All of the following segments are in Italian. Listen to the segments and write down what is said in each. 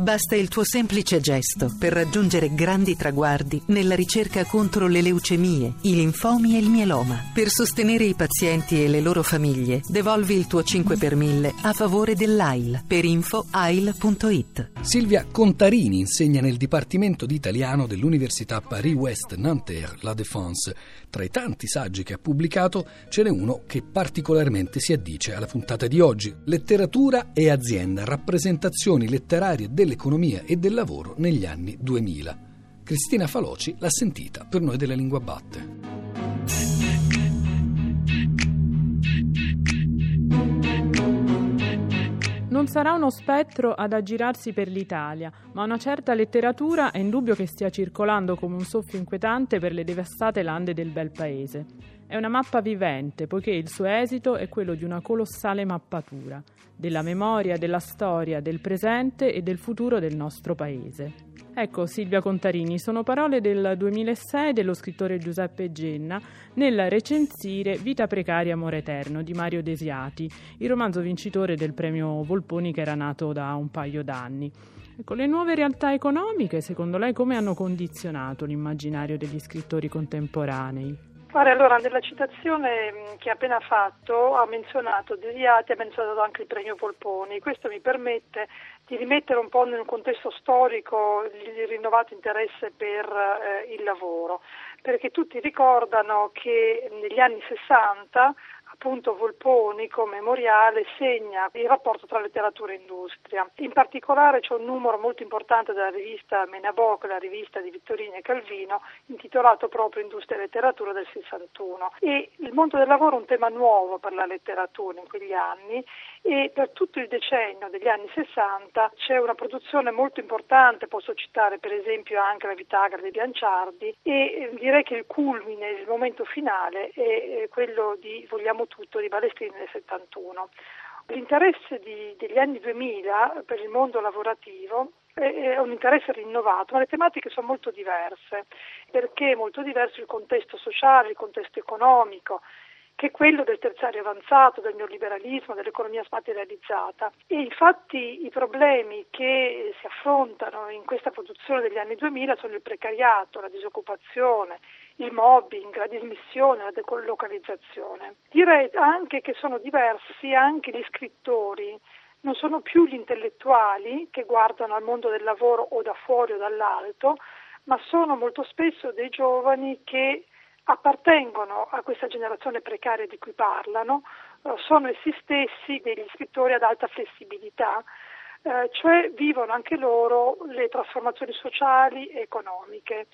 Basta il tuo semplice gesto per raggiungere grandi traguardi nella ricerca contro le leucemie, i linfomi e il mieloma. Per sostenere i pazienti e le loro famiglie, devolvi il tuo 5 per 1000 a favore dell'AIL per info ail.it. Silvia Contarini insegna nel Dipartimento di Italiano dell'Università Paris-Ouest Nanterre La Défense. Tra i tanti saggi che ha pubblicato ce n'è uno che particolarmente si addice alla puntata di oggi. Letteratura e azienda, rappresentazioni letterarie delle dell'economia e del lavoro negli anni 2000. Cristina Faloci l'ha sentita per noi della Lingua Batte. Non sarà uno spettro ad aggirarsi per l'Italia, ma una certa letteratura è indubbio che stia circolando come un soffio inquietante per le devastate lande del bel paese. È una mappa vivente, poiché il suo esito è quello di una colossale mappatura della memoria, della storia, del presente e del futuro del nostro paese. Ecco Silvia Contarini, sono parole del 2006 dello scrittore Giuseppe Genna nel recensire Vita precaria, amore eterno di Mario Desiati, il romanzo vincitore del premio Volponi che era nato da un paio d'anni. Ecco, le nuove realtà economiche, secondo lei, come hanno condizionato l'immaginario degli scrittori contemporanei? Guarda, allora nella citazione mm, che ha appena fatto ha menzionato Desiati, ha menzionato anche il premio Volponi. Questo mi permette di rimettere un po' un contesto storico il rinnovato interesse per eh, il lavoro, perché tutti ricordano che negli anni 60 appunto Volponi come memoriale segna il rapporto tra letteratura e industria. In particolare c'è un numero molto importante della rivista Menaboc, la rivista di Vittorini e Calvino, intitolato proprio Industria e letteratura del 61. E il mondo del lavoro è un tema nuovo per la letteratura in quegli anni e per tutto il decennio degli anni 60 c'è una produzione molto importante, posso citare per esempio anche la Vitagra dei Bianciardi e direi che il culmine, il momento finale è quello di Vogliamo tutto di Balestrini nel 71. L'interesse di, degli anni 2000 per il mondo lavorativo è un interesse rinnovato, ma le tematiche sono molto diverse, perché è molto diverso il contesto sociale, il contesto economico, che è quello del terziario avanzato, del neoliberalismo, dell'economia smaterializzata. E infatti i problemi che si affrontano in questa produzione degli anni 2000 sono il precariato, la disoccupazione, il mobbing, la dismissione, la decolocalizzazione. Direi anche che sono diversi anche gli scrittori, non sono più gli intellettuali che guardano al mondo del lavoro o da fuori o dall'alto, ma sono molto spesso dei giovani che appartengono a questa generazione precaria di cui parlano, eh, sono essi stessi degli scrittori ad alta flessibilità, eh, cioè vivono anche loro le trasformazioni sociali e economiche.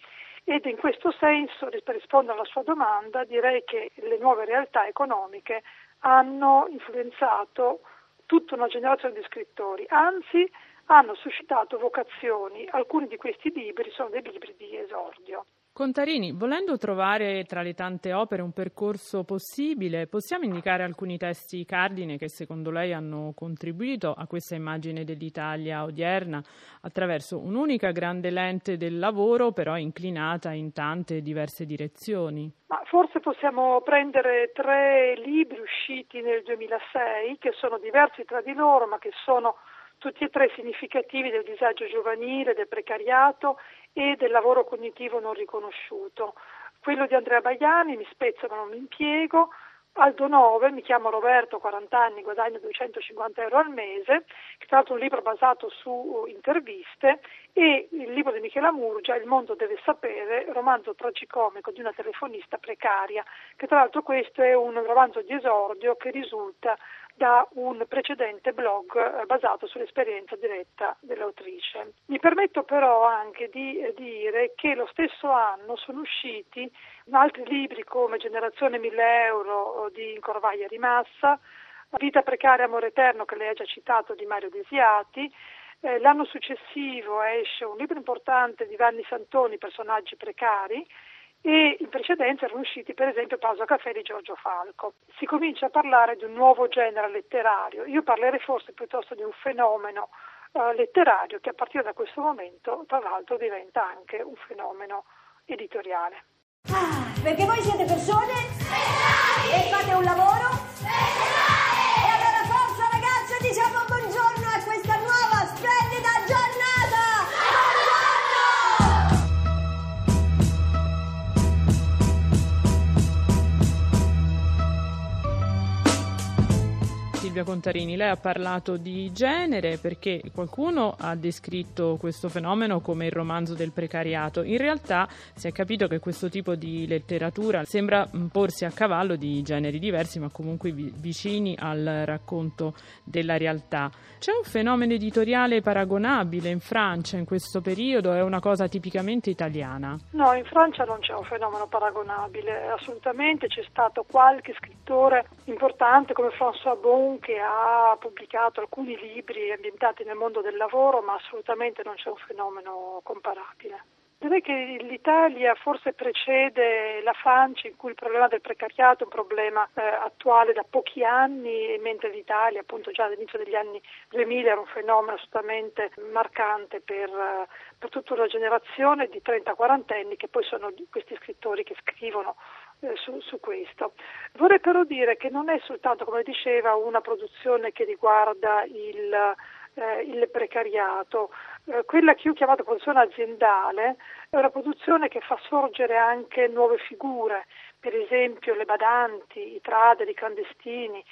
Ed in questo senso, per rispondere alla sua domanda, direi che le nuove realtà economiche hanno influenzato tutta una generazione di scrittori, anzi hanno suscitato vocazioni. Alcuni di questi libri sono dei libri di esordio. Contarini, volendo trovare tra le tante opere un percorso possibile, possiamo indicare alcuni testi cardine che secondo lei hanno contribuito a questa immagine dell'Italia odierna attraverso un'unica grande lente del lavoro, però inclinata in tante diverse direzioni? Ma forse possiamo prendere tre libri usciti nel 2006 che sono diversi tra di loro, ma che sono tutti e tre significativi del disagio giovanile, del precariato e del lavoro cognitivo non riconosciuto. Quello di Andrea Baiani, mi spezzo ma non mi impiego, Aldo 9, mi chiamo Roberto, 40 anni, guadagno 250 euro al mese, che è tra l'altro un libro basato su interviste, e il libro di Michela Murgia, Il mondo deve sapere, romanzo tragicomico di una telefonista precaria, che tra l'altro questo è un romanzo di esordio che risulta da un precedente blog eh, basato sull'esperienza diretta dell'autrice. Mi permetto però anche di eh, dire che lo stesso anno sono usciti altri libri come Generazione 1000 euro di Incorvaglia Rimassa, Vita precaria, amore eterno che lei ha già citato di Mario Desiati, eh, l'anno successivo esce un libro importante di Vanni Santoni, Personaggi precari, e in precedenza erano usciti per esempio Pausa Caffè di Giorgio Falco. Si comincia a parlare di un nuovo genere letterario, io parlerei forse piuttosto di un fenomeno uh, letterario che a partire da questo momento tra l'altro diventa anche un fenomeno editoriale. Ah, perché voi siete persone speciali e fate un lavoro speciale. Silvia Contarini, lei ha parlato di genere perché qualcuno ha descritto questo fenomeno come il romanzo del precariato. In realtà si è capito che questo tipo di letteratura sembra porsi a cavallo di generi diversi ma comunque vicini al racconto della realtà. C'è un fenomeno editoriale paragonabile in Francia in questo periodo? È una cosa tipicamente italiana? No, in Francia non c'è un fenomeno paragonabile, assolutamente c'è stato qualche scrittore importante come François Bon che ha pubblicato alcuni libri ambientati nel mondo del lavoro, ma assolutamente non c'è un fenomeno comparabile. Direi che l'Italia forse precede la Francia in cui il problema del precariato è un problema eh, attuale da pochi anni, mentre l'Italia appunto già all'inizio degli anni 2000 era un fenomeno assolutamente marcante per, eh, per tutta una generazione di 30-40 anni che poi sono questi scrittori che scrivono eh, su, su, questo. Vorrei però dire che non è soltanto, come diceva, una produzione che riguarda il, eh, il precariato, eh, quella che io ho chiamato produzione aziendale è una produzione che fa sorgere anche nuove figure, per esempio le badanti, i trader, i clandestini,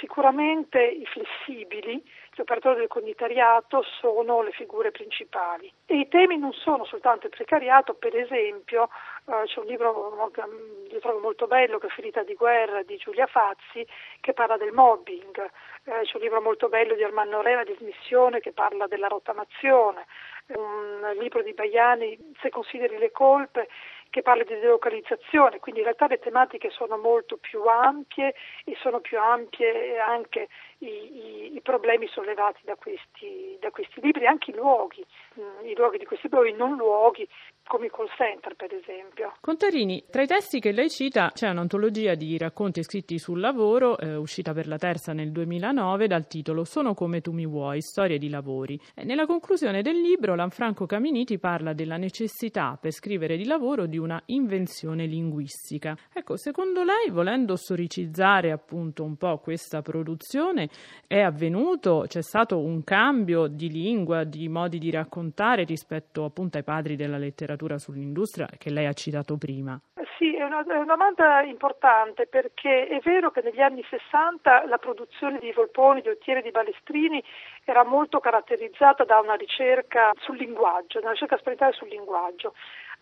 Sicuramente i flessibili, gli operatori del cognitariato sono le figure principali. E i temi non sono soltanto il precariato, per esempio c'è un libro molto, io trovo molto bello che è Ferita di guerra di Giulia Fazzi che parla del mobbing, eh, c'è un libro molto bello di Armando Rena di Smissione che parla della rottamazione, un libro di Baiani Se consideri le colpe che parla di delocalizzazione, quindi in realtà le tematiche sono molto più ampie e sono più ampie anche i, i, i problemi sollevati da questi, da questi, libri, anche i luoghi, mm, i luoghi di questi libri, i non luoghi, come i call center per esempio. Contarini, tra i testi che lei cita c'è un'antologia di racconti scritti sul lavoro, eh, uscita per la terza nel 2009 dal titolo Sono come tu mi vuoi, storie di lavori. E nella conclusione del libro Lanfranco Caminiti parla della necessità per scrivere di lavoro di una invenzione linguistica. Ecco, secondo lei, volendo storicizzare appunto un po' questa produzione, è avvenuto, c'è stato un cambio di lingua, di modi di raccontare rispetto appunto ai padri della letteratura sull'industria che lei ha citato prima? Sì, è una, è una domanda importante perché è vero che negli anni 60 la produzione di Volponi, di Ottieri e di Balestrini era molto caratterizzata da una ricerca sul linguaggio, una ricerca sperimentale sul linguaggio.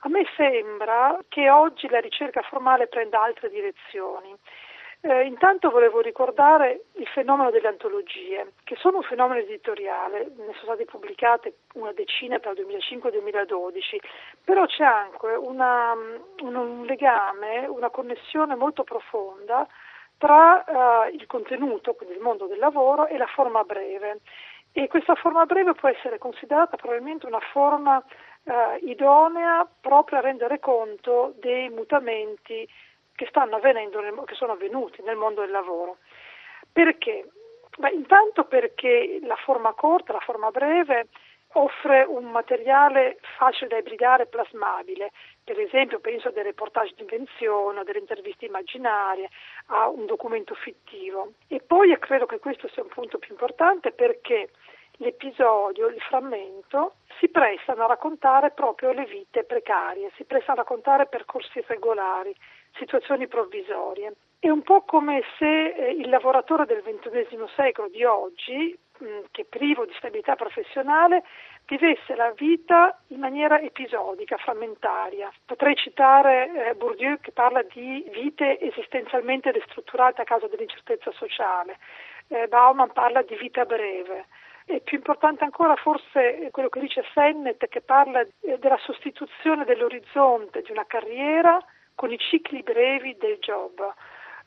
A me sembra che oggi la ricerca formale prenda altre direzioni. Eh, intanto volevo ricordare il fenomeno delle antologie, che sono un fenomeno editoriale, ne sono state pubblicate una decina tra il 2005 e il 2012, però c'è anche una, un legame, una connessione molto profonda tra eh, il contenuto, quindi il mondo del lavoro, e la forma breve. E questa forma breve può essere considerata probabilmente una forma eh, idonea proprio a rendere conto dei mutamenti che stanno avvenendo, nel, che sono avvenuti nel mondo del lavoro. Perché? Beh, intanto perché la forma corta, la forma breve offre un materiale facile da ibridare, plasmabile. Per esempio penso a dei reportage di invenzione, a delle interviste immaginarie, a un documento fittivo. E poi credo che questo sia un punto più importante perché l'episodio, il frammento, si prestano a raccontare proprio le vite precarie, si prestano a raccontare percorsi irregolari, situazioni provvisorie. È un po' come se eh, il lavoratore del XXI secolo di oggi, mm, che privo di stabilità professionale, vivesse la vita in maniera episodica, frammentaria. Potrei citare eh, Bourdieu che parla di vite esistenzialmente destrutturate a causa dell'incertezza sociale. Eh, Bauman parla di vita breve. E più importante ancora forse quello che dice Sennett che parla della sostituzione dell'orizzonte di una carriera con i cicli brevi del job.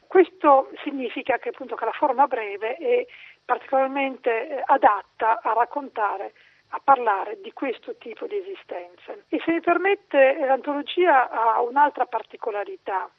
Questo significa che, appunto, che la forma breve è particolarmente eh, adatta a raccontare, a parlare di questo tipo di esistenze. E se mi permette, l'antologia ha un'altra particolarità.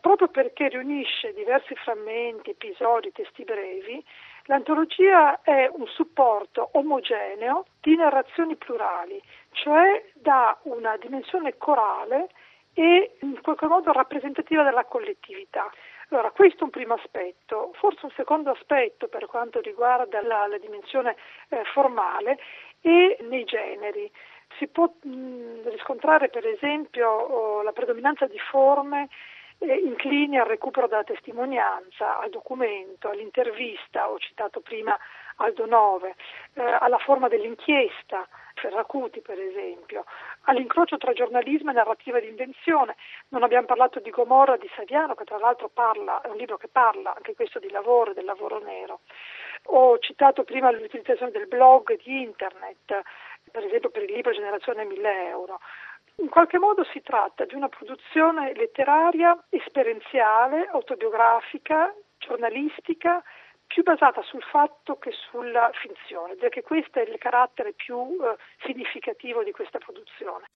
Proprio perché riunisce diversi frammenti, episodi, testi brevi, l'antologia è un supporto omogeneo di narrazioni plurali, cioè dà una dimensione corale e in qualche modo rappresentativa della collettività. Allora, questo è un primo aspetto. Forse un secondo aspetto per quanto riguarda la, la dimensione eh, formale è nei generi. Si può mh, riscontrare per esempio oh, la predominanza di forme inclini al recupero della testimonianza, al documento, all'intervista, ho citato prima Aldo Nove, eh, alla forma dell'inchiesta, Ferracuti per esempio, all'incrocio tra giornalismo e narrativa di invenzione. Non abbiamo parlato di Gomorra di Saviano, che tra l'altro parla, è un libro che parla anche questo di lavoro e del lavoro nero. Ho citato prima l'utilizzazione del blog di internet, per esempio per il libro Generazione 1000 euro. In qualche modo si tratta di una produzione letteraria esperienziale, autobiografica, giornalistica, più basata sul fatto che sulla finzione, perché questo è il carattere più eh, significativo di questa produzione.